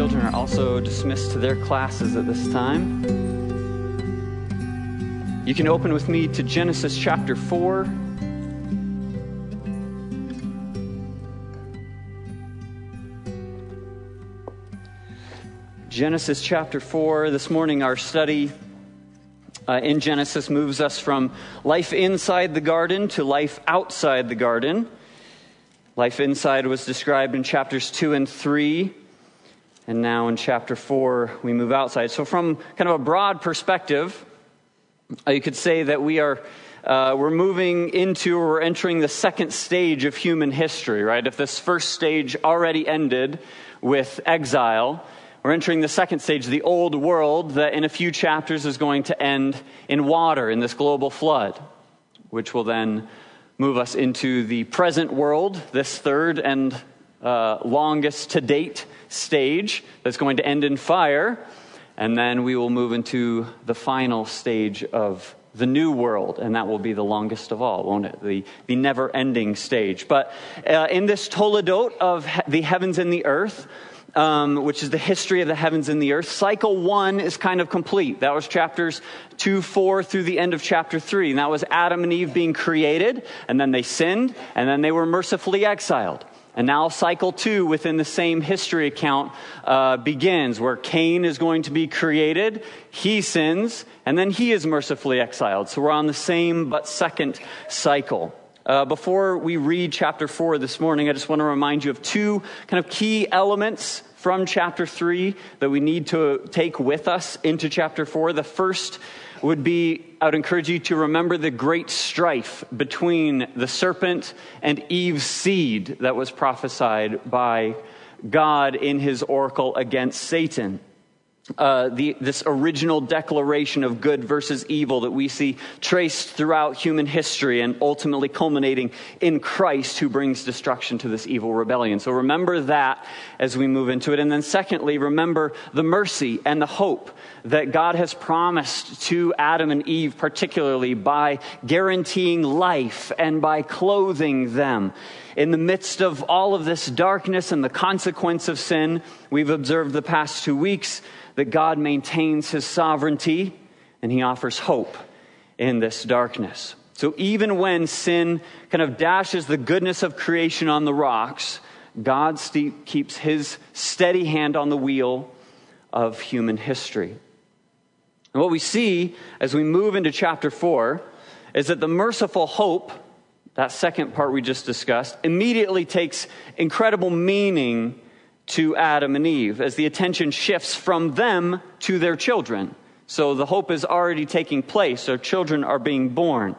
children are also dismissed to their classes at this time. You can open with me to Genesis chapter 4. Genesis chapter 4. This morning, our study uh, in Genesis moves us from life inside the garden to life outside the garden. Life inside was described in chapters 2 and 3. And now in chapter 4, we move outside. So, from kind of a broad perspective, uh, you could say that we are. Uh, we're moving into or we're entering the second stage of human history, right? If this first stage already ended with exile, we're entering the second stage, the old world, that in a few chapters is going to end in water, in this global flood, which will then move us into the present world, this third and uh, longest to date stage that's going to end in fire. And then we will move into the final stage of the new world, and that will be the longest of all, won't it? The, the never ending stage. But uh, in this Toledot of he- the heavens and the earth, um, which is the history of the heavens and the earth. Cycle one is kind of complete. That was chapters two, four through the end of chapter three. And that was Adam and Eve being created, and then they sinned, and then they were mercifully exiled. And now, cycle two within the same history account uh, begins, where Cain is going to be created, he sins, and then he is mercifully exiled. So we're on the same but second cycle. Uh, before we read chapter 4 this morning, I just want to remind you of two kind of key elements from chapter 3 that we need to take with us into chapter 4. The first would be I would encourage you to remember the great strife between the serpent and Eve's seed that was prophesied by God in his oracle against Satan uh, the, this original declaration of good versus evil that we see traced throughout human history and ultimately culminating in Christ who brings destruction to this evil rebellion. So remember that as we move into it. And then, secondly, remember the mercy and the hope that God has promised to Adam and Eve, particularly by guaranteeing life and by clothing them. In the midst of all of this darkness and the consequence of sin, we've observed the past two weeks that God maintains his sovereignty and he offers hope in this darkness. So even when sin kind of dashes the goodness of creation on the rocks, God st- keeps his steady hand on the wheel of human history. And what we see as we move into chapter 4 is that the merciful hope, that second part we just discussed, immediately takes incredible meaning to Adam and Eve as the attention shifts from them to their children. So the hope is already taking place. Their children are being born.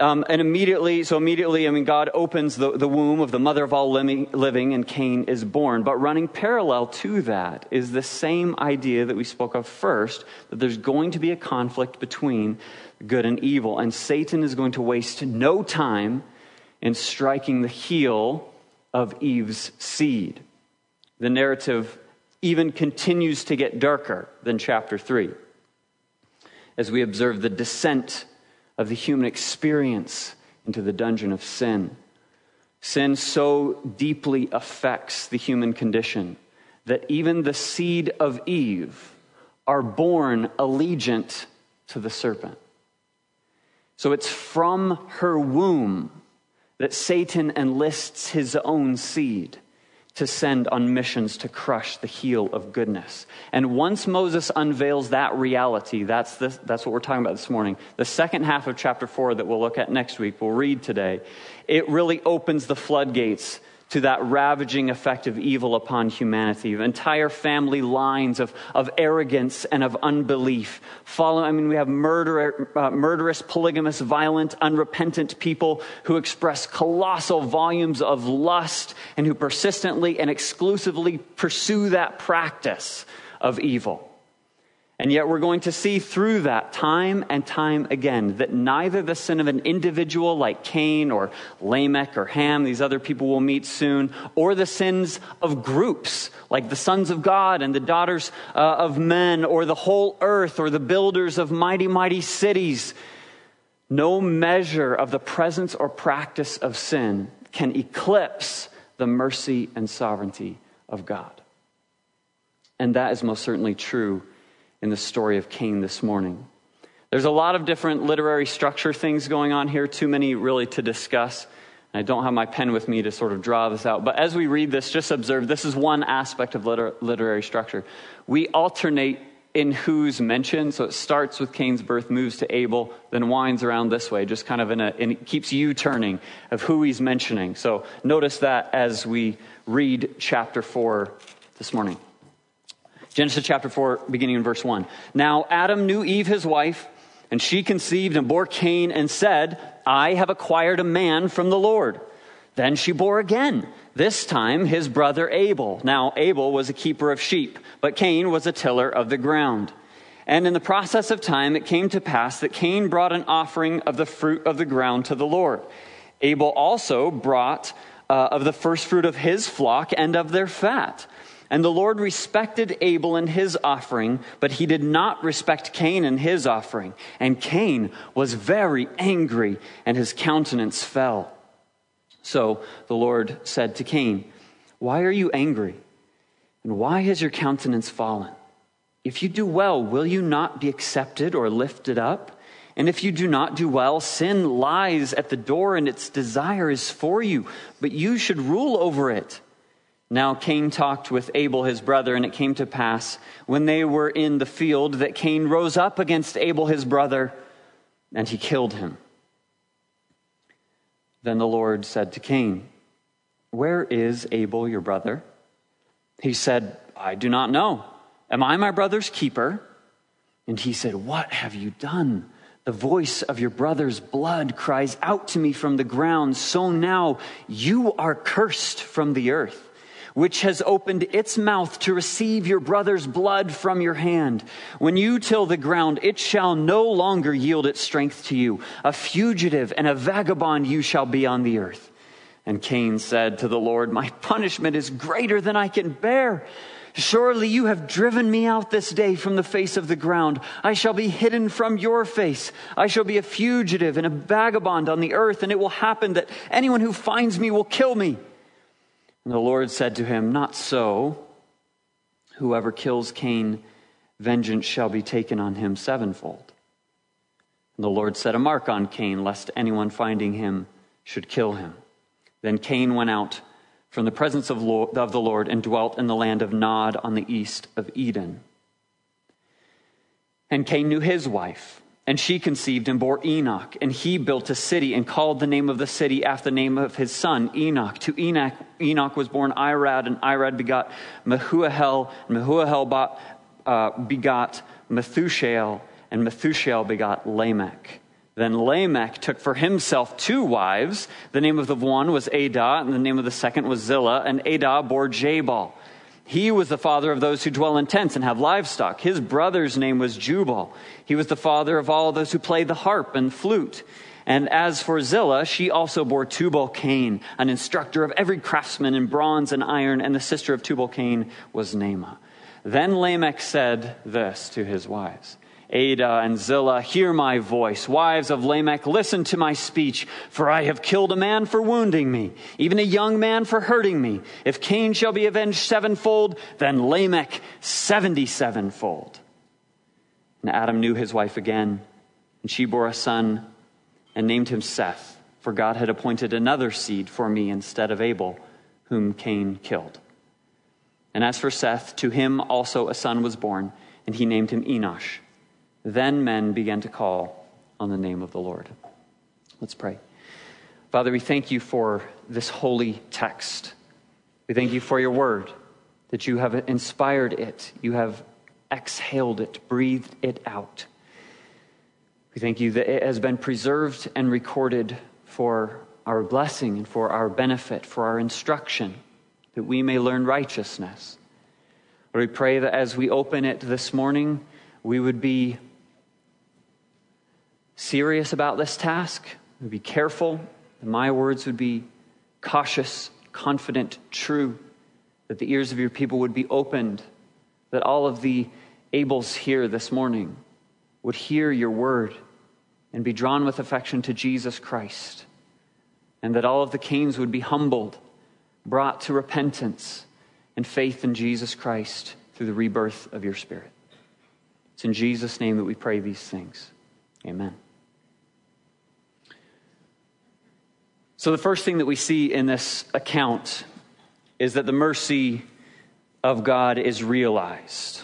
Um, and immediately, so immediately, I mean, God opens the, the womb of the mother of all living, living, and Cain is born. But running parallel to that is the same idea that we spoke of first that there's going to be a conflict between good and evil. And Satan is going to waste no time in striking the heel of Eve's seed the narrative even continues to get darker than chapter 3 as we observe the descent of the human experience into the dungeon of sin. Sin so deeply affects the human condition that even the seed of Eve are born allegiant to the serpent. So it's from her womb that Satan enlists his own seed to send on missions to crush the heel of goodness. And once Moses unveils that reality, that's, the, that's what we're talking about this morning. The second half of chapter 4 that we'll look at next week, we'll read today, it really opens the floodgates to that ravaging effect of evil upon humanity. Entire family lines of, of arrogance and of unbelief. Follow, I mean, we have murder, uh, murderous, polygamous, violent, unrepentant people who express colossal volumes of lust and who persistently and exclusively pursue that practice of evil. And yet, we're going to see through that time and time again that neither the sin of an individual like Cain or Lamech or Ham, these other people we'll meet soon, or the sins of groups like the sons of God and the daughters uh, of men, or the whole earth, or the builders of mighty, mighty cities, no measure of the presence or practice of sin can eclipse the mercy and sovereignty of God. And that is most certainly true in the story of Cain this morning. There's a lot of different literary structure things going on here, too many really to discuss. I don't have my pen with me to sort of draw this out, but as we read this, just observe this is one aspect of liter- literary structure. We alternate in who's mentioned, so it starts with Cain's birth, moves to Abel, then winds around this way, just kind of in a, and it keeps you turning of who he's mentioning. So notice that as we read chapter 4 this morning. Genesis chapter 4, beginning in verse 1. Now Adam knew Eve, his wife and she conceived and bore Cain and said, I have acquired a man from the Lord. Then she bore again, this time his brother Abel. Now, Abel was a keeper of sheep, but Cain was a tiller of the ground. And in the process of time, it came to pass that Cain brought an offering of the fruit of the ground to the Lord. Abel also brought uh, of the first fruit of his flock and of their fat. And the Lord respected Abel and his offering, but he did not respect Cain and his offering. And Cain was very angry, and his countenance fell. So the Lord said to Cain, Why are you angry? And why has your countenance fallen? If you do well, will you not be accepted or lifted up? And if you do not do well, sin lies at the door, and its desire is for you, but you should rule over it. Now Cain talked with Abel his brother, and it came to pass, when they were in the field, that Cain rose up against Abel his brother, and he killed him. Then the Lord said to Cain, Where is Abel your brother? He said, I do not know. Am I my brother's keeper? And he said, What have you done? The voice of your brother's blood cries out to me from the ground. So now you are cursed from the earth which has opened its mouth to receive your brother's blood from your hand. When you till the ground, it shall no longer yield its strength to you. A fugitive and a vagabond you shall be on the earth. And Cain said to the Lord, My punishment is greater than I can bear. Surely you have driven me out this day from the face of the ground. I shall be hidden from your face. I shall be a fugitive and a vagabond on the earth, and it will happen that anyone who finds me will kill me. And the Lord said to him, Not so. Whoever kills Cain, vengeance shall be taken on him sevenfold. And the Lord set a mark on Cain, lest anyone finding him should kill him. Then Cain went out from the presence of, the Lord and dwelt in the land of Nod on the east of Eden. And Cain knew his wife and she conceived and bore Enoch. And he built a city and called the name of the city after the name of his son, Enoch. To Enoch, Enoch was born Irad, and Irad begot Mehuahel, and Mehuahel uh, begot Methushael, and Methushael begot Lamech. Then Lamech took for himself two wives. The name of the one was Adah, and the name of the second was Zillah, and Adah bore Jabal. He was the father of those who dwell in tents and have livestock. His brother's name was Jubal. He was the father of all those who play the harp and flute. And as for Zillah, she also bore Tubal Cain, an instructor of every craftsman in bronze and iron, and the sister of Tubal Cain was Naamah. Then Lamech said this to his wives Adah and Zillah, hear my voice. Wives of Lamech, listen to my speech. For I have killed a man for wounding me, even a young man for hurting me. If Cain shall be avenged sevenfold, then Lamech seventy sevenfold. And Adam knew his wife again, and she bore a son and named him Seth, for God had appointed another seed for me instead of Abel, whom Cain killed. And as for Seth, to him also a son was born, and he named him Enosh. Then men began to call on the name of the Lord. Let's pray. Father, we thank you for this holy text. We thank you for your word, that you have inspired it, you have exhaled it, breathed it out. We thank you that it has been preserved and recorded for our blessing and for our benefit, for our instruction, that we may learn righteousness. Lord, we pray that as we open it this morning, we would be serious about this task, would be careful, my words would be cautious, confident, true, that the ears of your people would be opened, that all of the Abels here this morning would hear your word and be drawn with affection to Jesus Christ, and that all of the Cains would be humbled, brought to repentance and faith in Jesus Christ through the rebirth of your spirit. It's in Jesus' name that we pray these things. Amen. So, the first thing that we see in this account is that the mercy of God is realized.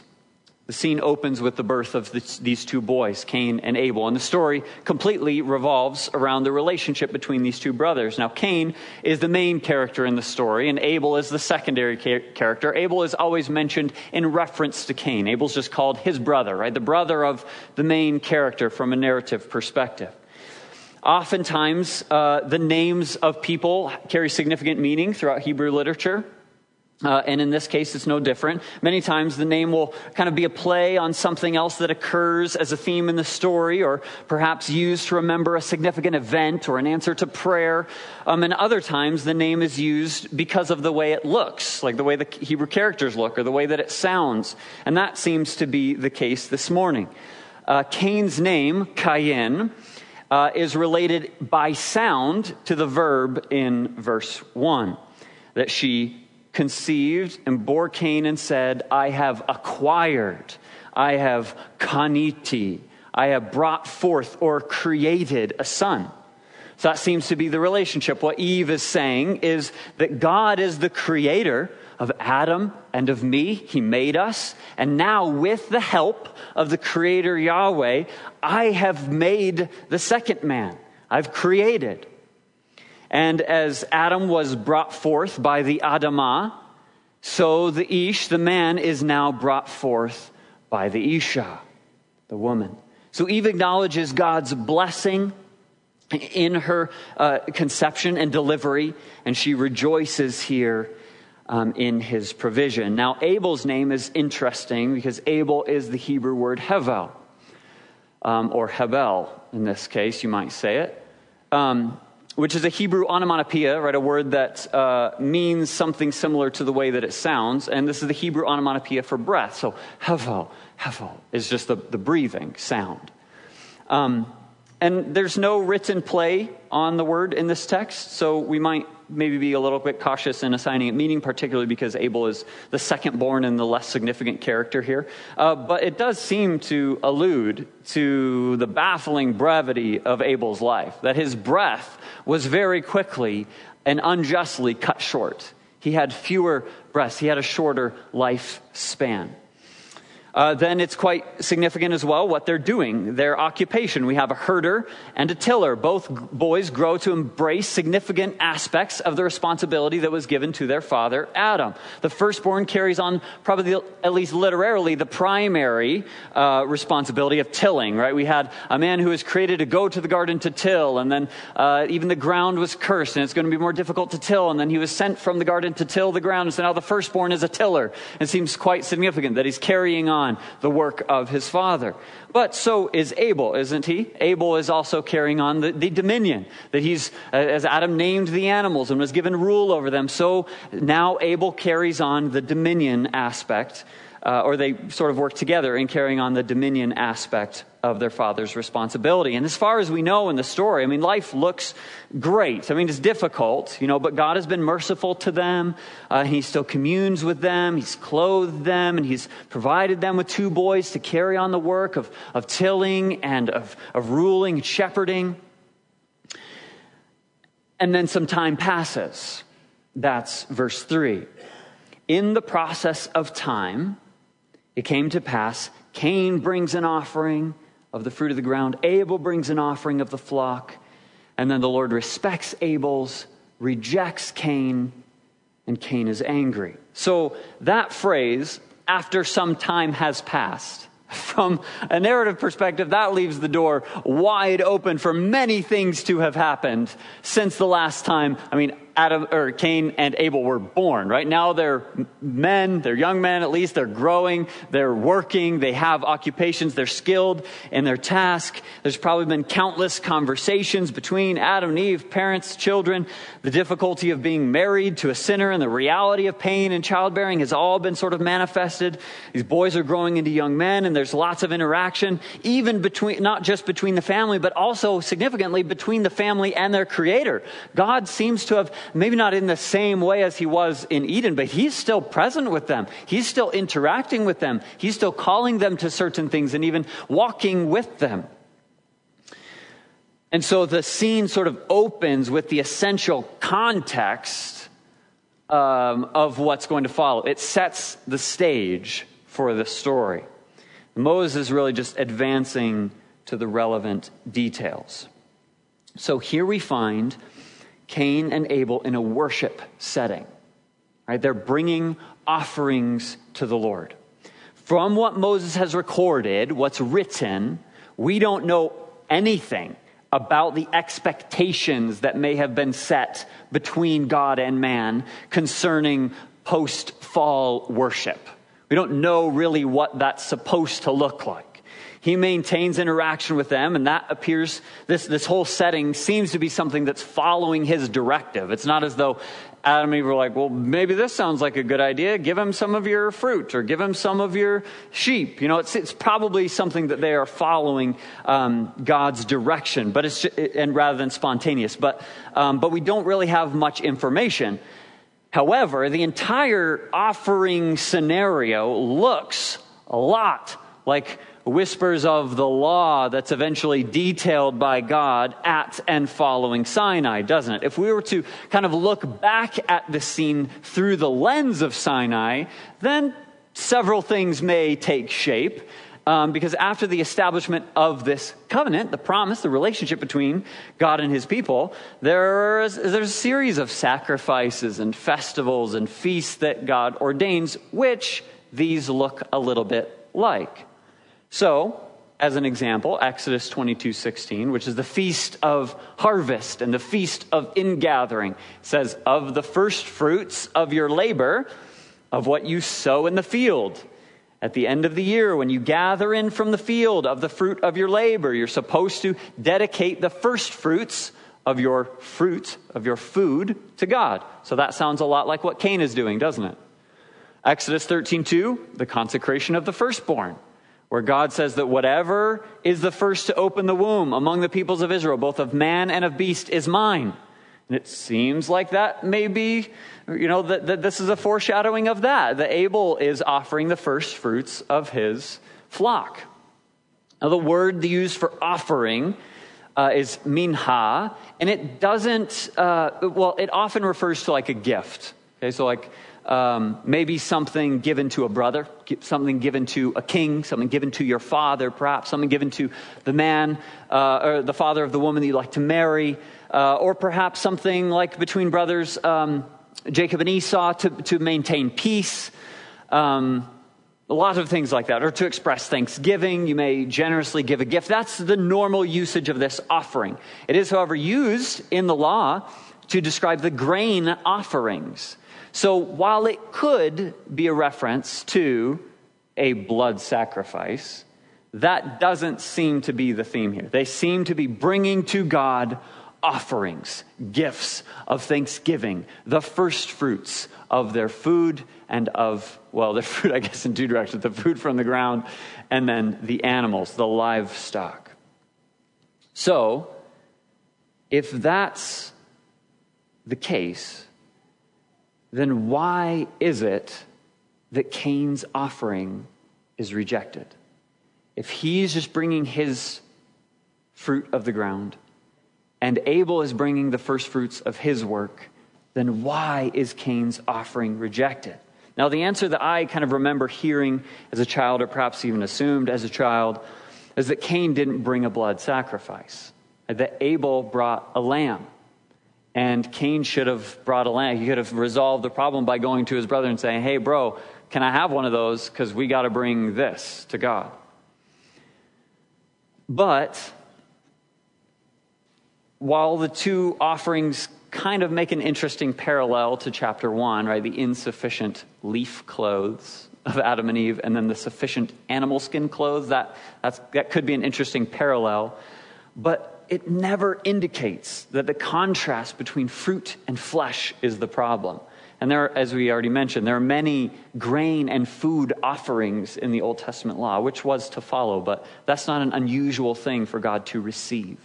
The scene opens with the birth of this, these two boys, Cain and Abel. And the story completely revolves around the relationship between these two brothers. Now, Cain is the main character in the story, and Abel is the secondary character. Abel is always mentioned in reference to Cain. Abel's just called his brother, right? The brother of the main character from a narrative perspective. Oftentimes, uh, the names of people carry significant meaning throughout Hebrew literature. Uh, and in this case, it's no different. Many times the name will kind of be a play on something else that occurs as a theme in the story, or perhaps used to remember a significant event or an answer to prayer. Um, and other times the name is used because of the way it looks, like the way the Hebrew characters look or the way that it sounds. And that seems to be the case this morning. Uh, Cain's name, Cain, uh, is related by sound to the verb in verse 1 that she conceived and bore Cain and said, I have acquired, I have kaniti, I have brought forth or created a son. So that seems to be the relationship. What Eve is saying is that God is the creator of Adam and of me. He made us. And now, with the help of the creator Yahweh, I have made the second man. I've created. And as Adam was brought forth by the Adamah, so the Ish, the man, is now brought forth by the Isha, the woman. So Eve acknowledges God's blessing in her uh, conception and delivery, and she rejoices here um, in his provision. Now, Abel's name is interesting because Abel is the Hebrew word Hevel, um, or Hebel in this case, you might say it. Um, which is a Hebrew onomatopoeia, right? A word that uh, means something similar to the way that it sounds. And this is the Hebrew onomatopoeia for breath. So, hevel, hevel is just the, the breathing sound. Um, and there's no written play on the word in this text, so we might maybe be a little bit cautious in assigning it meaning, particularly because Abel is the second born and the less significant character here. Uh, but it does seem to allude to the baffling brevity of Abel's life, that his breath was very quickly and unjustly cut short. He had fewer breaths, he had a shorter lifespan uh, then it's quite significant as well what they're doing, their occupation. We have a herder and a tiller. Both boys grow to embrace significant aspects of the responsibility that was given to their father, Adam. The firstborn carries on, probably at least literally, the primary uh, responsibility of tilling, right? We had a man who was created to go to the garden to till, and then uh, even the ground was cursed, and it's going to be more difficult to till, and then he was sent from the garden to till the ground, and so now the firstborn is a tiller. It seems quite significant that he's carrying on on the work of his father. But so is Abel, isn't he? Abel is also carrying on the, the dominion that he's, uh, as Adam named the animals and was given rule over them, so now Abel carries on the dominion aspect uh, or they sort of work together in carrying on the dominion aspect of their father's responsibility. And as far as we know in the story, I mean, life looks great. I mean, it's difficult, you know, but God has been merciful to them. Uh, he still communes with them. He's clothed them and he's provided them with two boys to carry on the work of, of tilling and of, of ruling shepherding. And then some time passes. That's verse 3. In the process of time, it came to pass Cain brings an offering of the fruit of the ground, Abel brings an offering of the flock, and then the Lord respects Abel's, rejects Cain, and Cain is angry. So that phrase, after some time has passed, from a narrative perspective, that leaves the door wide open for many things to have happened since the last time. I mean, Adam or Cain and Abel were born, right? Now they're men, they're young men at least, they're growing, they're working, they have occupations, they're skilled in their task. There's probably been countless conversations between Adam and Eve, parents, children. The difficulty of being married to a sinner and the reality of pain and childbearing has all been sort of manifested. These boys are growing into young men and there's lots of interaction, even between, not just between the family, but also significantly between the family and their creator. God seems to have maybe not in the same way as he was in Eden, but he's still present with them. He's still interacting with them. He's still calling them to certain things and even walking with them. And so the scene sort of opens with the essential context um, of what's going to follow. It sets the stage for the story. Moses is really just advancing to the relevant details. So here we find Cain and Abel in a worship setting. Right? They're bringing offerings to the Lord. From what Moses has recorded, what's written, we don't know anything about the expectations that may have been set between God and man concerning post fall worship. We don't know really what that's supposed to look like. He maintains interaction with them, and that appears, this, this whole setting seems to be something that's following his directive. It's not as though Adam and Eve were like, well, maybe this sounds like a good idea. Give him some of your fruit or give him some of your sheep. You know, it's, it's probably something that they are following um, God's direction, but it's and rather than spontaneous. But, um, but we don't really have much information. However, the entire offering scenario looks a lot like whispers of the law that's eventually detailed by God at and following Sinai, doesn't it? If we were to kind of look back at the scene through the lens of Sinai, then several things may take shape. Um, because after the establishment of this covenant, the promise, the relationship between God and his people, there's, there's a series of sacrifices and festivals and feasts that God ordains, which these look a little bit like. So, as an example, Exodus 22 16, which is the feast of harvest and the feast of ingathering, says, Of the first fruits of your labor, of what you sow in the field. At the end of the year, when you gather in from the field of the fruit of your labor, you're supposed to dedicate the first fruits of your fruit, of your food, to God. So that sounds a lot like what Cain is doing, doesn't it? Exodus 13 2, the consecration of the firstborn where God says that whatever is the first to open the womb among the peoples of Israel, both of man and of beast, is mine. And it seems like that may be, you know, that, that this is a foreshadowing of that. That Abel is offering the first fruits of his flock. Now, the word used for offering uh, is minha, and it doesn't, uh, well, it often refers to like a gift. Okay, so like um, maybe something given to a brother, something given to a king, something given to your father, perhaps something given to the man uh, or the father of the woman that you'd like to marry, uh, or perhaps something like between brothers, um, Jacob and Esau, to, to maintain peace. Um, a lot of things like that, or to express thanksgiving. You may generously give a gift. That's the normal usage of this offering. It is, however, used in the law to describe the grain offerings. So while it could be a reference to a blood sacrifice, that doesn't seem to be the theme here. They seem to be bringing to God offerings, gifts of thanksgiving, the first fruits of their food and of, well, their food, I guess, in two directions the food from the ground, and then the animals, the livestock. So, if that's the case, then why is it that Cain's offering is rejected? If he's just bringing his fruit of the ground and Abel is bringing the first fruits of his work, then why is Cain's offering rejected? Now, the answer that I kind of remember hearing as a child, or perhaps even assumed as a child, is that Cain didn't bring a blood sacrifice, that Abel brought a lamb. And Cain should have brought a lamb. He could have resolved the problem by going to his brother and saying, Hey, bro, can I have one of those? Because we got to bring this to God. But while the two offerings kind of make an interesting parallel to chapter one, right? The insufficient leaf clothes of Adam and Eve, and then the sufficient animal skin clothes. That, that could be an interesting parallel. But it never indicates that the contrast between fruit and flesh is the problem. And there, as we already mentioned, there are many grain and food offerings in the Old Testament law, which was to follow, but that's not an unusual thing for God to receive.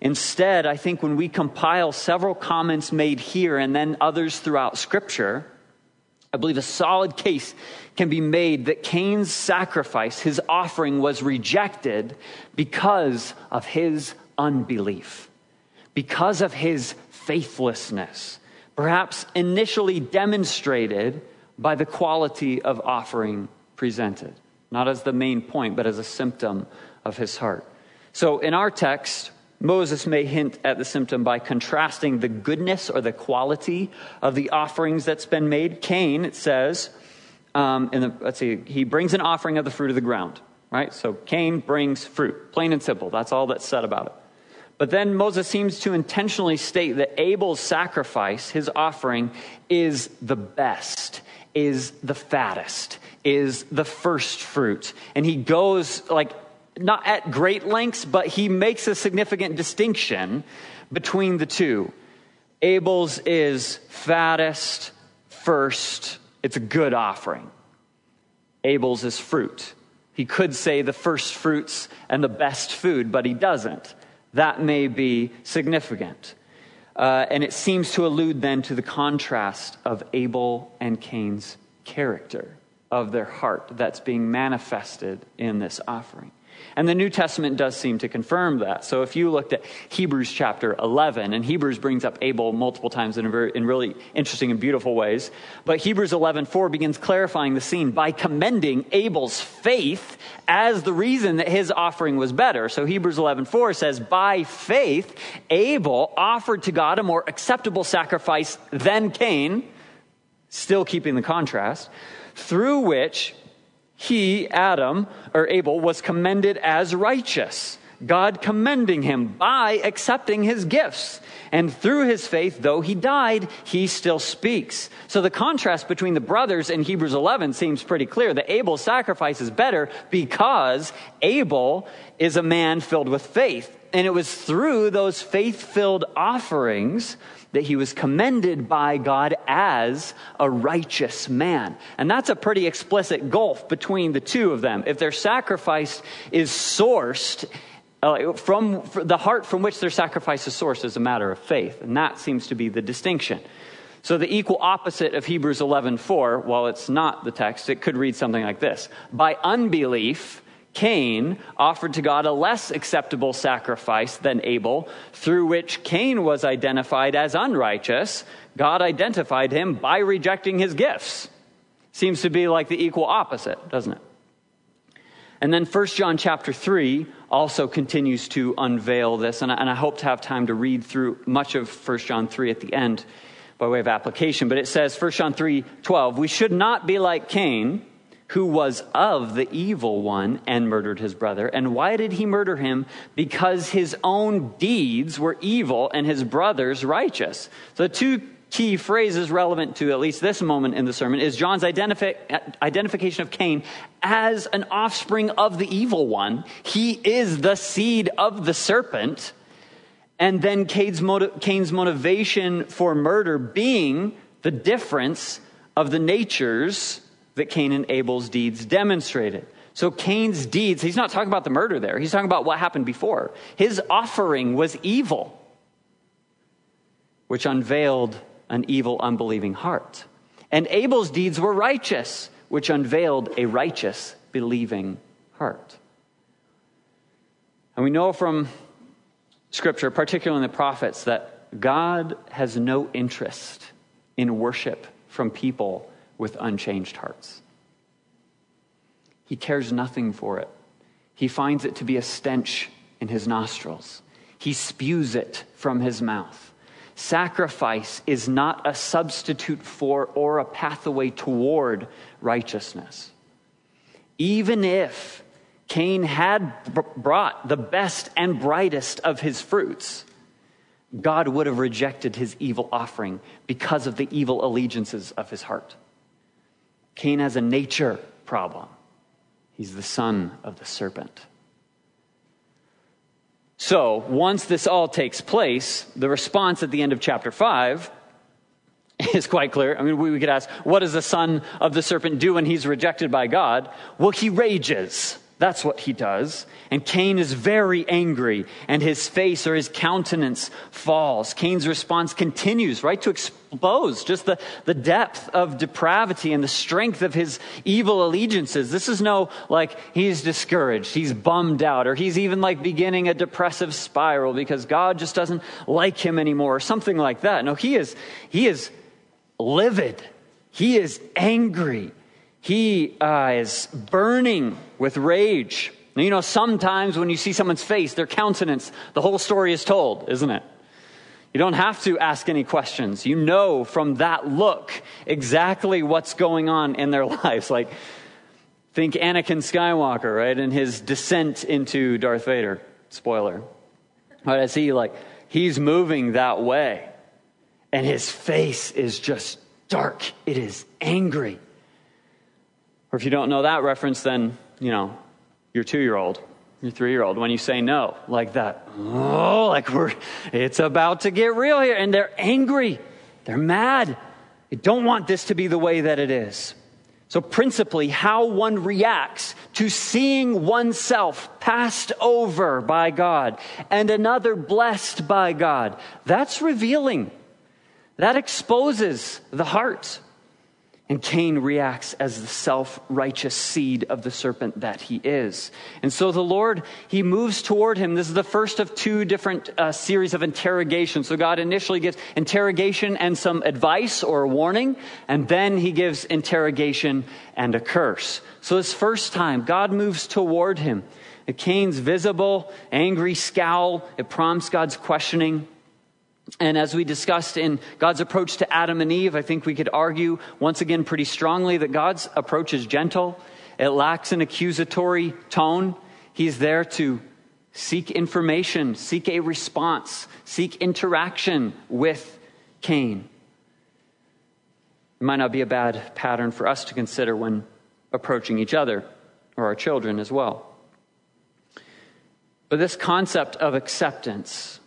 Instead, I think when we compile several comments made here and then others throughout Scripture, I believe a solid case can be made that Cain's sacrifice, his offering, was rejected because of his unbelief, because of his faithlessness, perhaps initially demonstrated by the quality of offering presented, not as the main point, but as a symptom of his heart. So in our text, Moses may hint at the symptom by contrasting the goodness or the quality of the offerings that's been made. Cain, it says, um, in the, let's see, he brings an offering of the fruit of the ground, right? So Cain brings fruit, plain and simple. That's all that's said about it. But then Moses seems to intentionally state that Abel's sacrifice, his offering, is the best, is the fattest, is the first fruit. And he goes like not at great lengths, but he makes a significant distinction between the two. Abel's is fattest, first, it's a good offering. Abel's is fruit. He could say the first fruits and the best food, but he doesn't. That may be significant. Uh, and it seems to allude then to the contrast of Abel and Cain's character, of their heart that's being manifested in this offering. And the New Testament does seem to confirm that. So if you looked at Hebrews chapter 11, and Hebrews brings up Abel multiple times in, very, in really interesting and beautiful ways, but Hebrews 11:4 begins clarifying the scene by commending Abel's faith as the reason that his offering was better. So Hebrews 11:4 says, "By faith Abel offered to God a more acceptable sacrifice than Cain, still keeping the contrast, through which he, Adam, or Abel, was commended as righteous. God commending him by accepting his gifts. And through his faith, though he died, he still speaks. So the contrast between the brothers in Hebrews 11 seems pretty clear that Abel's sacrifice is better because Abel is a man filled with faith. And it was through those faith filled offerings that he was commended by God as a righteous man. And that's a pretty explicit gulf between the two of them. If their sacrifice is sourced uh, from the heart from which their sacrifice is sourced is a matter of faith, and that seems to be the distinction. So the equal opposite of Hebrews 11:4, while it's not the text, it could read something like this: By unbelief Cain offered to God a less acceptable sacrifice than Abel, through which Cain was identified as unrighteous. God identified him by rejecting his gifts. Seems to be like the equal opposite, doesn't it? And then 1 John chapter 3 also continues to unveil this, and I, and I hope to have time to read through much of 1 John 3 at the end by way of application. But it says, 1 John 3 12, we should not be like Cain who was of the evil one and murdered his brother. And why did he murder him? Because his own deeds were evil and his brother's righteous. So, two key phrases relevant to at least this moment in the sermon is John's identifi- identification of Cain as an offspring of the evil one. He is the seed of the serpent. And then Cain's, motiv- Cain's motivation for murder being the difference of the natures that Cain and Abel's deeds demonstrated. So Cain's deeds, he's not talking about the murder there. He's talking about what happened before. His offering was evil, which unveiled an evil, unbelieving heart. And Abel's deeds were righteous, which unveiled a righteous, believing heart. And we know from Scripture, particularly in the prophets, that God has no interest in worship from people with unchanged hearts. He cares nothing for it. He finds it to be a stench in his nostrils. He spews it from his mouth. Sacrifice is not a substitute for or a pathway toward righteousness. Even if Cain had brought the best and brightest of his fruits, God would have rejected his evil offering because of the evil allegiances of his heart. Cain has a nature problem. He's the son of the serpent. So, once this all takes place, the response at the end of chapter 5 is quite clear. I mean, we could ask, what does the son of the serpent do when he's rejected by God? Well, he rages. That's what he does. And Cain is very angry, and his face or his countenance falls. Cain's response continues, right, to expose just the, the depth of depravity and the strength of his evil allegiances. This is no like he's discouraged, he's bummed out, or he's even like beginning a depressive spiral because God just doesn't like him anymore, or something like that. No, he is, he is livid, he is angry. He uh, is burning with rage. Now, you know, sometimes when you see someone's face, their countenance, the whole story is told, isn't it? You don't have to ask any questions. You know from that look exactly what's going on in their lives. Like, think Anakin Skywalker, right, in his descent into Darth Vader. Spoiler. Right, as he, like, he's moving that way, and his face is just dark. It is angry. Or if you don't know that reference, then, you know, your two year old, your three year old, when you say no, like that, oh, like we're, it's about to get real here. And they're angry, they're mad. They don't want this to be the way that it is. So, principally, how one reacts to seeing oneself passed over by God and another blessed by God, that's revealing. That exposes the heart. And Cain reacts as the self righteous seed of the serpent that he is. And so the Lord, he moves toward him. This is the first of two different uh, series of interrogations. So God initially gives interrogation and some advice or warning, and then he gives interrogation and a curse. So this first time, God moves toward him. Cain's visible, angry scowl, it prompts God's questioning. And as we discussed in God's approach to Adam and Eve, I think we could argue once again pretty strongly that God's approach is gentle. It lacks an accusatory tone. He's there to seek information, seek a response, seek interaction with Cain. It might not be a bad pattern for us to consider when approaching each other or our children as well. But this concept of acceptance,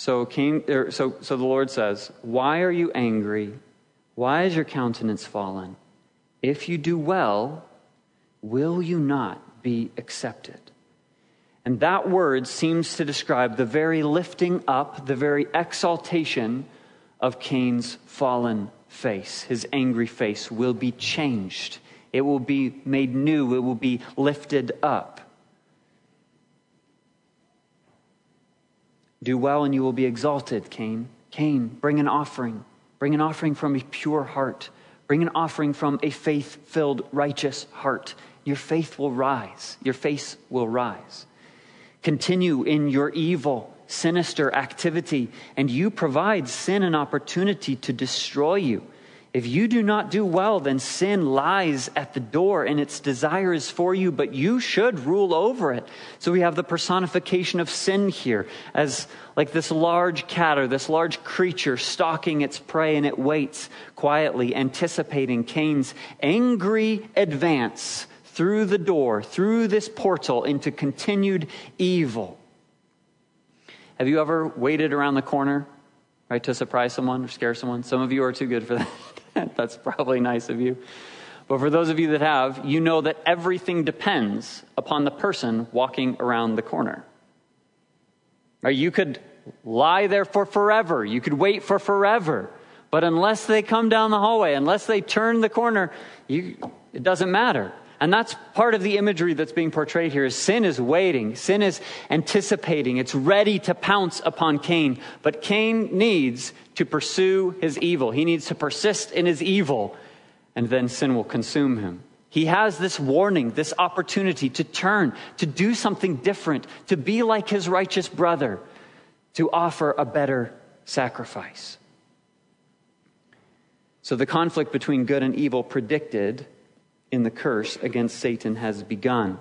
so, King, er, so, so the Lord says, Why are you angry? Why is your countenance fallen? If you do well, will you not be accepted? And that word seems to describe the very lifting up, the very exaltation of Cain's fallen face. His angry face will be changed, it will be made new, it will be lifted up. Do well and you will be exalted, Cain. Cain, bring an offering. Bring an offering from a pure heart. Bring an offering from a faith filled, righteous heart. Your faith will rise. Your face will rise. Continue in your evil, sinister activity, and you provide sin an opportunity to destroy you. If you do not do well, then sin lies at the door and its desire is for you, but you should rule over it. So we have the personification of sin here as like this large cat or this large creature stalking its prey and it waits quietly, anticipating Cain's angry advance through the door, through this portal into continued evil. Have you ever waited around the corner, right, to surprise someone or scare someone? Some of you are too good for that. That's probably nice of you. But for those of you that have, you know that everything depends upon the person walking around the corner. Right? You could lie there for forever. You could wait for forever. But unless they come down the hallway, unless they turn the corner, you, it doesn't matter. And that's part of the imagery that's being portrayed here is sin is waiting. Sin is anticipating. It's ready to pounce upon Cain. But Cain needs to pursue his evil. He needs to persist in his evil, and then sin will consume him. He has this warning, this opportunity to turn, to do something different, to be like his righteous brother, to offer a better sacrifice. So the conflict between good and evil predicted in the curse against Satan has begun.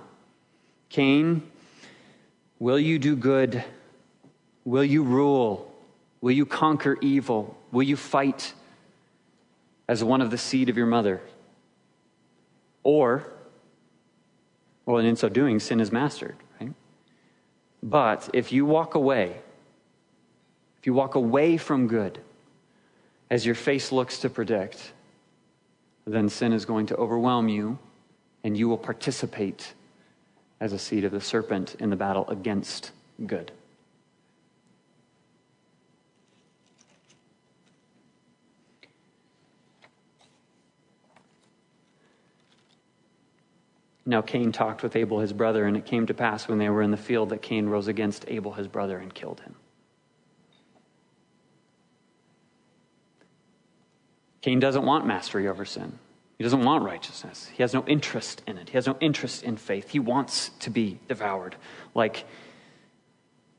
Cain, will you do good? Will you rule? Will you conquer evil? Will you fight as one of the seed of your mother? Or, well, and in so doing, sin is mastered, right? But if you walk away, if you walk away from good, as your face looks to predict, then sin is going to overwhelm you and you will participate as a seed of the serpent in the battle against good. Now Cain talked with Abel his brother, and it came to pass when they were in the field that Cain rose against Abel his brother and killed him. Cain doesn't want mastery over sin. He doesn't want righteousness. He has no interest in it. He has no interest in faith. He wants to be devoured like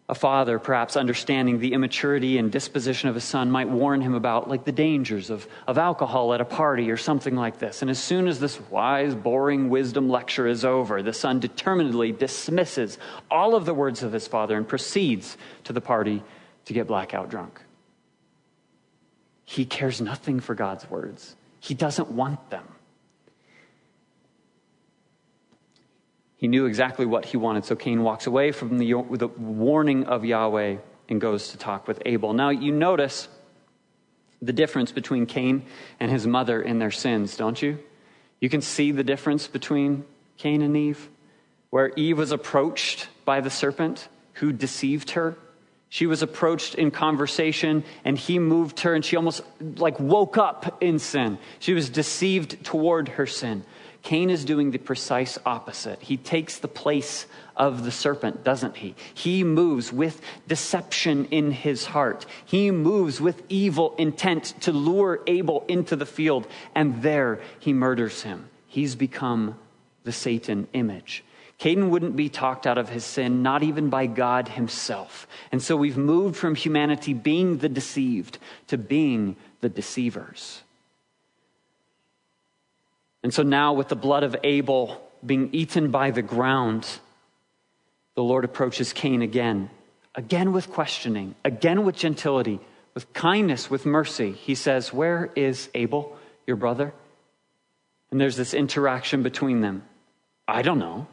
a father, perhaps understanding the immaturity and disposition of his son, might warn him about, like the dangers of, of alcohol at a party or something like this. And as soon as this wise, boring wisdom lecture is over, the son determinedly dismisses all of the words of his father and proceeds to the party to get blackout drunk. He cares nothing for God's words, he doesn't want them. He knew exactly what he wanted. So Cain walks away from the, the warning of Yahweh and goes to talk with Abel. Now, you notice the difference between Cain and his mother in their sins, don't you? You can see the difference between Cain and Eve, where Eve was approached by the serpent who deceived her. She was approached in conversation and he moved her and she almost like woke up in sin. She was deceived toward her sin. Cain is doing the precise opposite. He takes the place of the serpent, doesn't he? He moves with deception in his heart. He moves with evil intent to lure Abel into the field, and there he murders him. He's become the Satan image. Cain wouldn't be talked out of his sin, not even by God himself. And so we've moved from humanity being the deceived to being the deceivers. And so now, with the blood of Abel being eaten by the ground, the Lord approaches Cain again, again with questioning, again with gentility, with kindness, with mercy. He says, Where is Abel, your brother? And there's this interaction between them. I don't know.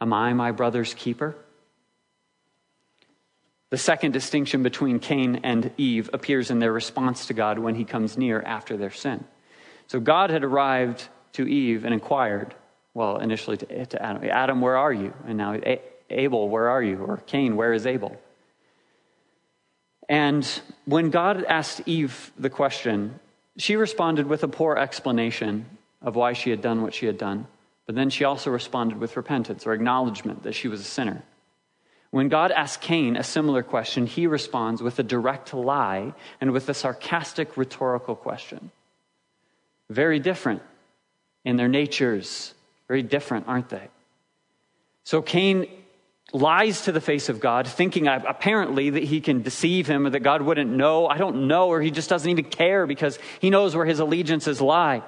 Am I my brother's keeper? The second distinction between Cain and Eve appears in their response to God when he comes near after their sin. So God had arrived to Eve and inquired, well, initially to, to Adam, Adam, where are you? And now, Abel, where are you? Or Cain, where is Abel? And when God asked Eve the question, she responded with a poor explanation of why she had done what she had done. But then she also responded with repentance or acknowledgement that she was a sinner. When God asks Cain a similar question, he responds with a direct lie and with a sarcastic rhetorical question. Very different in their natures. Very different, aren't they? So Cain lies to the face of God, thinking apparently that he can deceive him or that God wouldn't know. I don't know, or he just doesn't even care because he knows where his allegiances lie.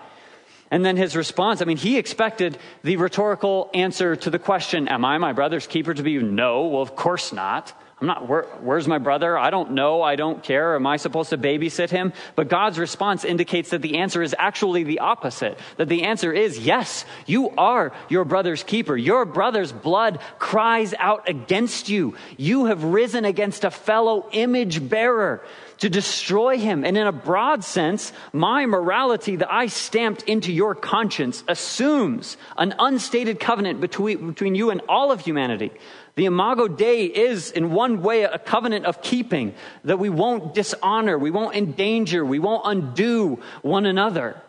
And then his response I mean, he expected the rhetorical answer to the question, Am I my brother's keeper to be? No, well, of course not. I'm not, where, where's my brother? I don't know. I don't care. Am I supposed to babysit him? But God's response indicates that the answer is actually the opposite. That the answer is yes, you are your brother's keeper. Your brother's blood cries out against you. You have risen against a fellow image bearer to destroy him. And in a broad sense, my morality that I stamped into your conscience assumes an unstated covenant between, between you and all of humanity. The Imago Dei is, in one way, a covenant of keeping that we won't dishonor, we won't endanger, we won't undo one another.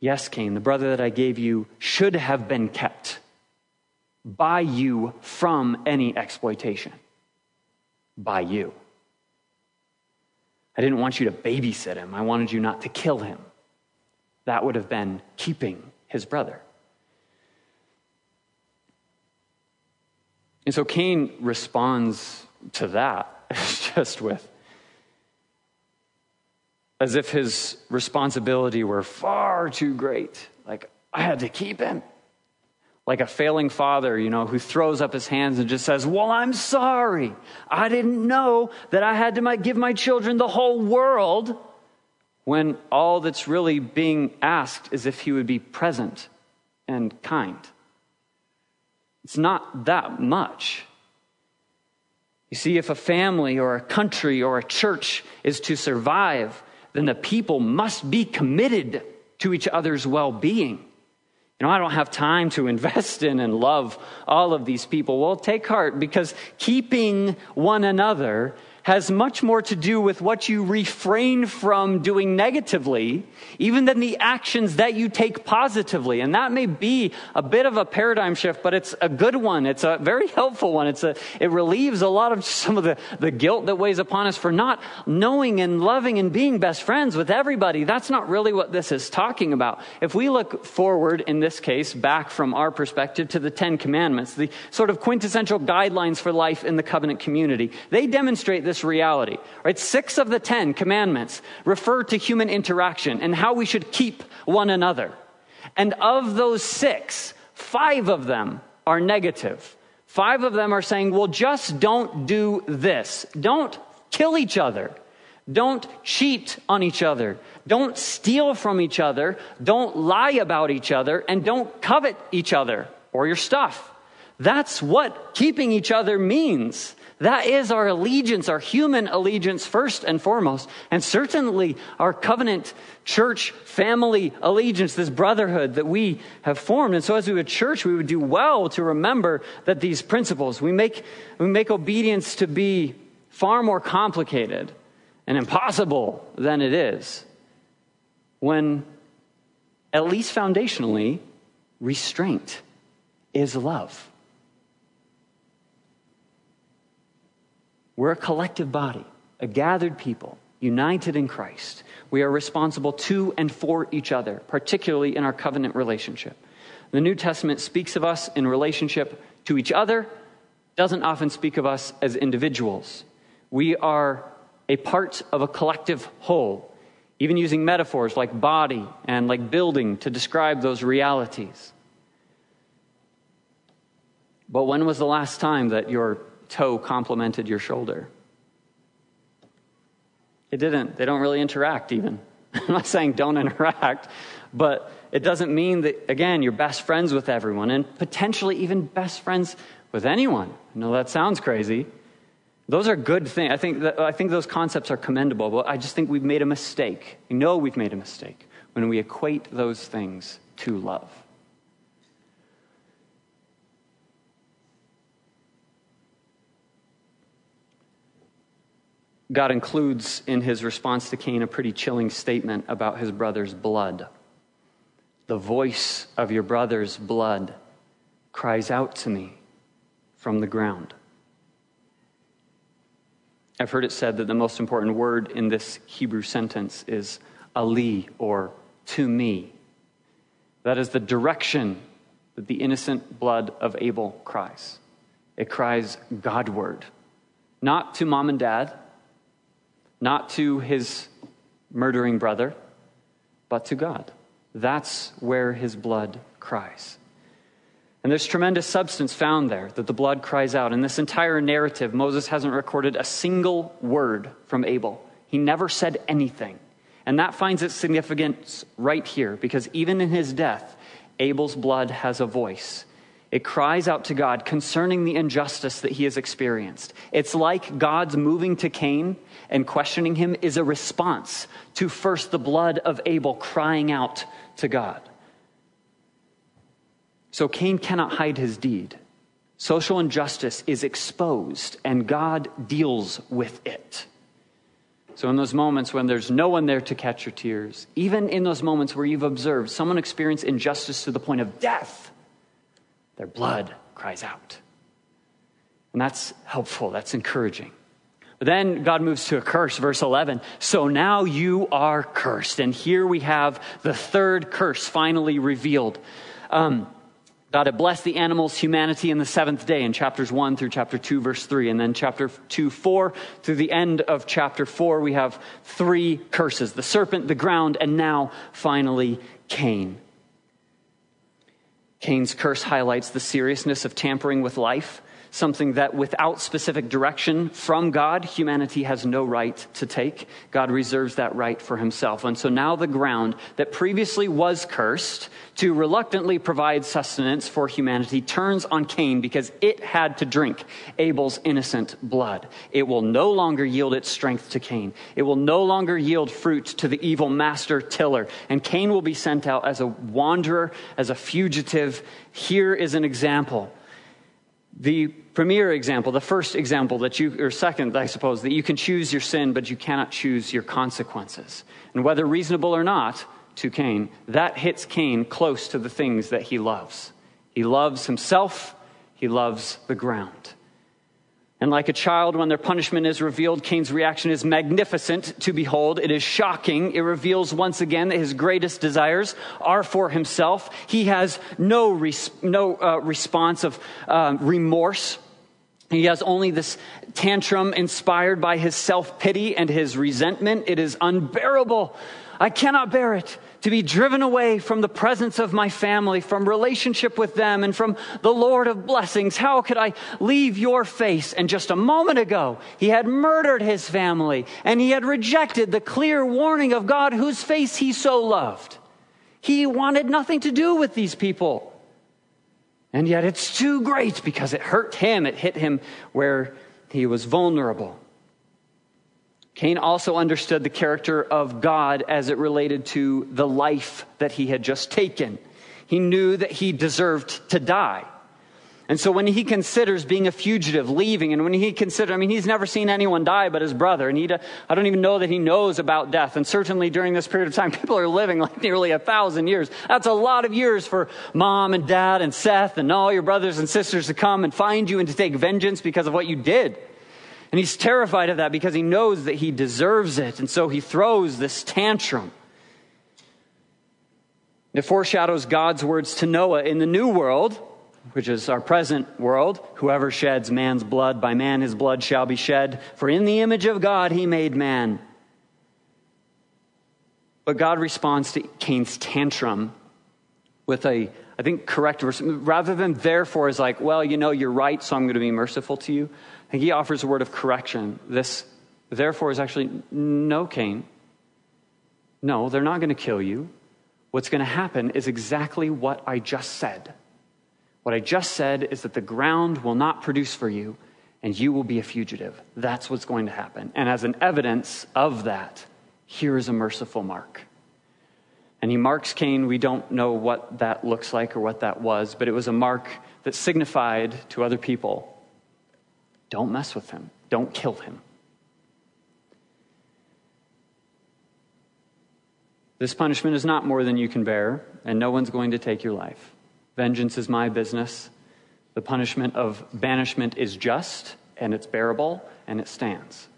Yes, Cain, the brother that I gave you should have been kept by you from any exploitation. By you. I didn't want you to babysit him, I wanted you not to kill him. That would have been keeping his brother. And so Cain responds to that just with, as if his responsibility were far too great. Like, I had to keep him. Like a failing father, you know, who throws up his hands and just says, Well, I'm sorry. I didn't know that I had to give my children the whole world. When all that's really being asked is if he would be present and kind. It's not that much. You see, if a family or a country or a church is to survive, then the people must be committed to each other's well being. You know, I don't have time to invest in and love all of these people. Well, take heart because keeping one another has much more to do with what you refrain from doing negatively, even than the actions that you take positively. And that may be a bit of a paradigm shift, but it's a good one. It's a very helpful one. It's a, it relieves a lot of some of the, the guilt that weighs upon us for not knowing and loving and being best friends with everybody. That's not really what this is talking about. If we look forward, in this case, back from our perspective to the Ten Commandments, the sort of quintessential guidelines for life in the covenant community, they demonstrate this this reality. Right? Six of the Ten Commandments refer to human interaction and how we should keep one another. And of those six, five of them are negative. Five of them are saying, well, just don't do this. Don't kill each other. Don't cheat on each other. Don't steal from each other. Don't lie about each other. And don't covet each other or your stuff. That's what keeping each other means. That is our allegiance, our human allegiance, first and foremost, and certainly our covenant church family allegiance, this brotherhood that we have formed. And so, as we would church, we would do well to remember that these principles, we make, we make obedience to be far more complicated and impossible than it is when, at least foundationally, restraint is love. We're a collective body, a gathered people, united in Christ. We are responsible to and for each other, particularly in our covenant relationship. The New Testament speaks of us in relationship to each other, doesn't often speak of us as individuals. We are a part of a collective whole, even using metaphors like body and like building to describe those realities. But when was the last time that your toe complemented your shoulder. It didn't. They don't really interact, even. I'm not saying don't interact, but it doesn't mean that, again, you're best friends with everyone and potentially even best friends with anyone. I know that sounds crazy. Those are good things. I think, that, I think those concepts are commendable, but I just think we've made a mistake. We know we've made a mistake when we equate those things to love. God includes in his response to Cain a pretty chilling statement about his brother's blood. The voice of your brother's blood cries out to me from the ground. I've heard it said that the most important word in this Hebrew sentence is ali, or to me. That is the direction that the innocent blood of Abel cries. It cries Godward, not to mom and dad, not to his murdering brother, but to God. That's where his blood cries. And there's tremendous substance found there that the blood cries out. In this entire narrative, Moses hasn't recorded a single word from Abel. He never said anything. And that finds its significance right here, because even in his death, Abel's blood has a voice. It cries out to God concerning the injustice that he has experienced. It's like God's moving to Cain and questioning him is a response to first the blood of Abel crying out to God. So Cain cannot hide his deed. Social injustice is exposed, and God deals with it. So, in those moments when there's no one there to catch your tears, even in those moments where you've observed someone experience injustice to the point of death, their blood cries out. And that's helpful, that's encouraging. Then God moves to a curse, verse 11. So now you are cursed. And here we have the third curse finally revealed. Um, God had blessed the animals, humanity, in the seventh day in chapters 1 through chapter 2, verse 3. And then chapter 2, 4 through the end of chapter 4, we have three curses the serpent, the ground, and now finally Cain. Cain's curse highlights the seriousness of tampering with life something that without specific direction from God, humanity has no right to take. God reserves that right for himself. And so now the ground that previously was cursed to reluctantly provide sustenance for humanity turns on Cain because it had to drink Abel's innocent blood. It will no longer yield its strength to Cain. It will no longer yield fruit to the evil master tiller. And Cain will be sent out as a wanderer, as a fugitive. Here is an example the premier example, the first example that you, or second, I suppose, that you can choose your sin, but you cannot choose your consequences. And whether reasonable or not to Cain, that hits Cain close to the things that he loves. He loves himself, he loves the ground. And like a child, when their punishment is revealed, Cain's reaction is magnificent to behold. It is shocking. It reveals once again that his greatest desires are for himself. He has no, res- no uh, response of uh, remorse. He has only this tantrum inspired by his self pity and his resentment. It is unbearable. I cannot bear it to be driven away from the presence of my family, from relationship with them, and from the Lord of blessings. How could I leave your face? And just a moment ago, he had murdered his family, and he had rejected the clear warning of God, whose face he so loved. He wanted nothing to do with these people. And yet it's too great because it hurt him, it hit him where he was vulnerable. Cain also understood the character of God as it related to the life that he had just taken. He knew that he deserved to die. And so when he considers being a fugitive, leaving, and when he considers, I mean, he's never seen anyone die but his brother, and he, I don't even know that he knows about death. And certainly during this period of time, people are living like nearly a thousand years. That's a lot of years for mom and dad and Seth and all your brothers and sisters to come and find you and to take vengeance because of what you did. And he's terrified of that because he knows that he deserves it. And so he throws this tantrum. It foreshadows God's words to Noah in the new world, which is our present world. Whoever sheds man's blood, by man his blood shall be shed. For in the image of God he made man. But God responds to Cain's tantrum with a, I think, correct verse. Rather than therefore is like, well, you know, you're right, so I'm going to be merciful to you. Think he offers a word of correction. This, therefore, is actually no, Cain. No, they're not going to kill you. What's going to happen is exactly what I just said. What I just said is that the ground will not produce for you, and you will be a fugitive. That's what's going to happen. And as an evidence of that, here is a merciful mark. And he marks Cain. We don't know what that looks like or what that was, but it was a mark that signified to other people don't mess with him, don't kill him. This punishment is not more than you can bear, and no one's going to take your life. Vengeance is my business. The punishment of banishment is just, and it's bearable, and it stands.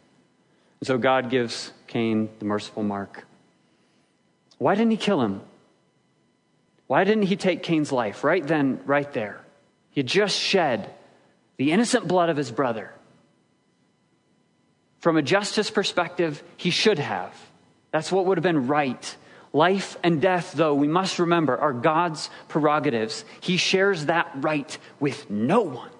And so God gives Cain the merciful mark. Why didn't he kill him? Why didn't he take Cain's life right then, right there? He just shed the innocent blood of his brother. From a justice perspective, he should have. That's what would have been right. Life and death, though, we must remember, are God's prerogatives. He shares that right with no one.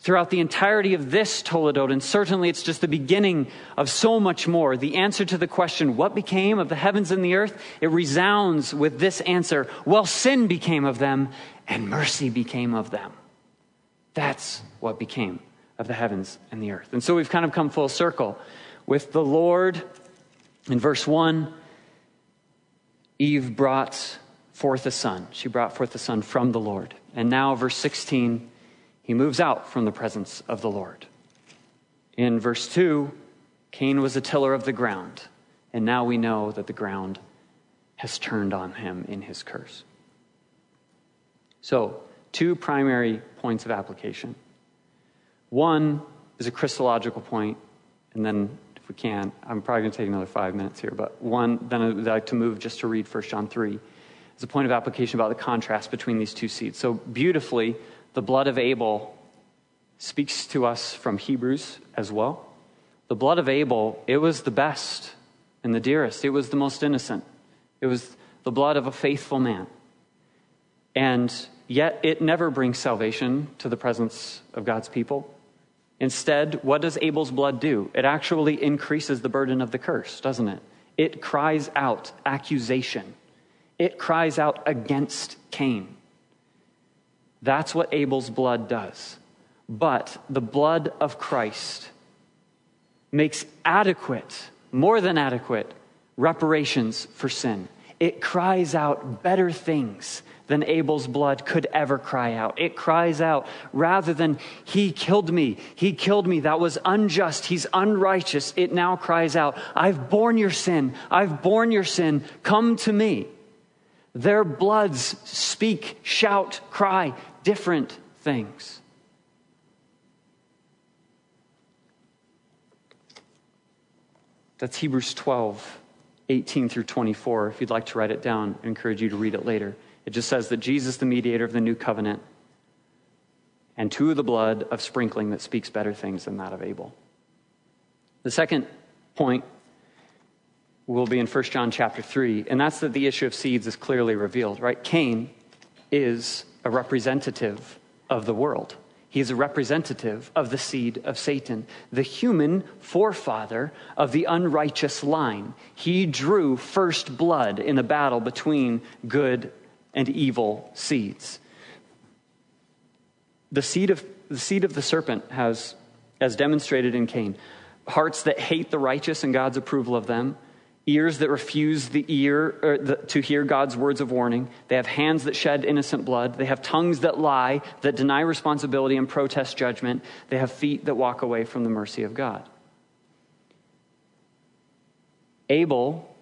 Throughout the entirety of this Toledot, and certainly it's just the beginning of so much more, the answer to the question, what became of the heavens and the earth, it resounds with this answer, well, sin became of them, and mercy became of them. That's what became of the heavens and the earth. And so we've kind of come full circle with the Lord. In verse 1, Eve brought forth a son. She brought forth a son from the Lord. And now, verse 16, he moves out from the presence of the Lord. In verse 2, Cain was a tiller of the ground. And now we know that the ground has turned on him in his curse. So, two primary points of application. One is a Christological point, and then if we can, I'm probably going to take another five minutes here, but one, then I'd like to move just to read 1 John 3 as a point of application about the contrast between these two seeds. So beautifully, the blood of Abel speaks to us from Hebrews as well. The blood of Abel, it was the best and the dearest, it was the most innocent, it was the blood of a faithful man. And yet it never brings salvation to the presence of God's people. Instead, what does Abel's blood do? It actually increases the burden of the curse, doesn't it? It cries out accusation, it cries out against Cain. That's what Abel's blood does. But the blood of Christ makes adequate, more than adequate, reparations for sin. It cries out better things than Abel's blood could ever cry out. It cries out rather than, He killed me, He killed me, that was unjust, He's unrighteous. It now cries out, I've borne your sin, I've borne your sin, come to me. Their bloods speak, shout, cry different things. That's Hebrews 12, 18 through 24. If you'd like to write it down, I encourage you to read it later. It just says that Jesus, the mediator of the new covenant, and to the blood of sprinkling that speaks better things than that of Abel. The second point will be in 1 John chapter 3, and that's that the issue of seeds is clearly revealed, right? Cain is a representative of the world. He is a representative of the seed of Satan, the human forefather of the unrighteous line. He drew first blood in the battle between good and evil seeds. The seed of the, seed of the serpent has, as demonstrated in Cain, hearts that hate the righteous and God's approval of them, ears that refuse the ear er, the, to hear God's words of warning. They have hands that shed innocent blood. They have tongues that lie, that deny responsibility and protest judgment. They have feet that walk away from the mercy of God. Abel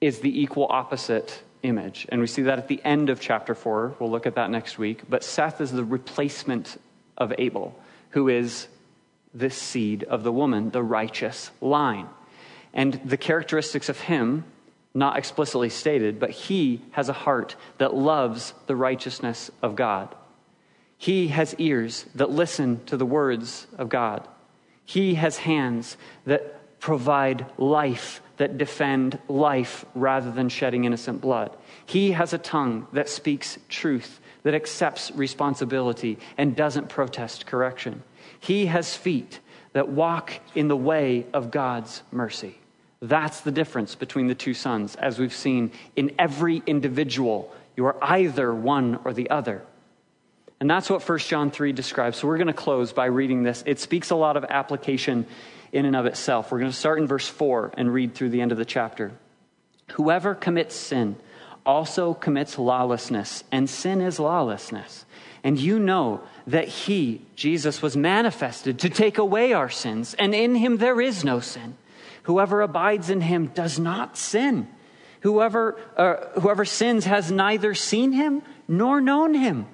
is the equal opposite image. And we see that at the end of chapter 4. We'll look at that next week. But Seth is the replacement of Abel, who is this seed of the woman, the righteous line. And the characteristics of him, not explicitly stated, but he has a heart that loves the righteousness of God. He has ears that listen to the words of God. He has hands that provide life that defend life rather than shedding innocent blood. He has a tongue that speaks truth, that accepts responsibility, and doesn't protest correction. He has feet that walk in the way of God's mercy. That's the difference between the two sons, as we've seen in every individual. You are either one or the other. And that's what 1 John 3 describes. So we're going to close by reading this. It speaks a lot of application in and of itself. We're going to start in verse 4 and read through the end of the chapter. Whoever commits sin also commits lawlessness, and sin is lawlessness. And you know that he, Jesus, was manifested to take away our sins, and in him there is no sin. Whoever abides in him does not sin. Whoever, uh, whoever sins has neither seen him nor known him.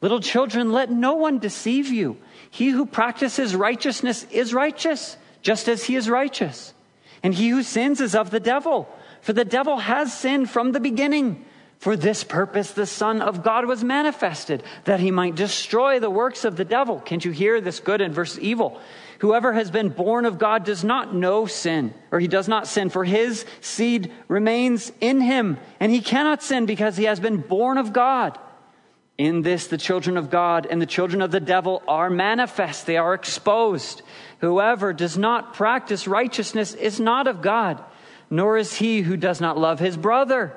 Little children, let no one deceive you. He who practices righteousness is righteous just as he is righteous. And he who sins is of the devil, for the devil has sinned from the beginning. For this purpose, the Son of God was manifested, that he might destroy the works of the devil. Can't you hear this good and versus evil? Whoever has been born of God does not know sin, or he does not sin, for his seed remains in him, and he cannot sin because he has been born of God. In this, the children of God and the children of the devil are manifest, they are exposed. Whoever does not practice righteousness is not of God, nor is he who does not love his brother.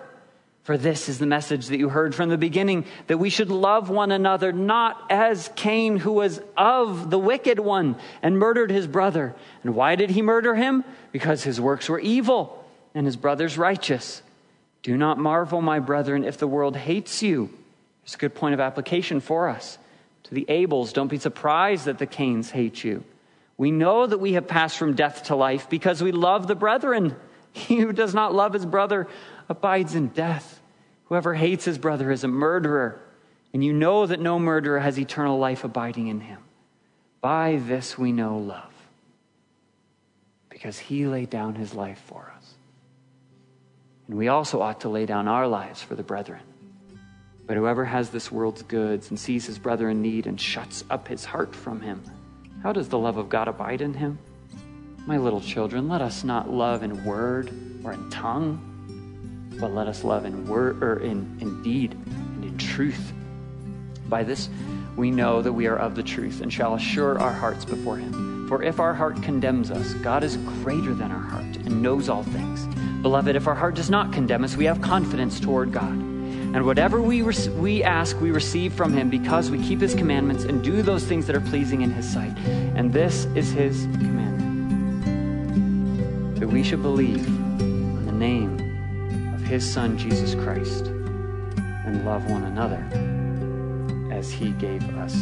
For this is the message that you heard from the beginning that we should love one another, not as Cain, who was of the wicked one and murdered his brother. And why did he murder him? Because his works were evil and his brother's righteous. Do not marvel, my brethren, if the world hates you. It's a good point of application for us. To the Abels, don't be surprised that the Cains hate you. We know that we have passed from death to life because we love the brethren. He who does not love his brother abides in death. Whoever hates his brother is a murderer, and you know that no murderer has eternal life abiding in him. By this we know love, because he laid down his life for us. And we also ought to lay down our lives for the brethren. But whoever has this world's goods and sees his brother in need and shuts up his heart from him, how does the love of God abide in him? My little children, let us not love in word or in tongue, but let us love in word or in, in deed and in truth. By this we know that we are of the truth and shall assure our hearts before him. For if our heart condemns us, God is greater than our heart and knows all things. Beloved, if our heart does not condemn us, we have confidence toward God. And whatever we, re- we ask, we receive from him because we keep his commandments and do those things that are pleasing in his sight. And this is his commandment that we should believe in the name of his Son, Jesus Christ, and love one another as he gave us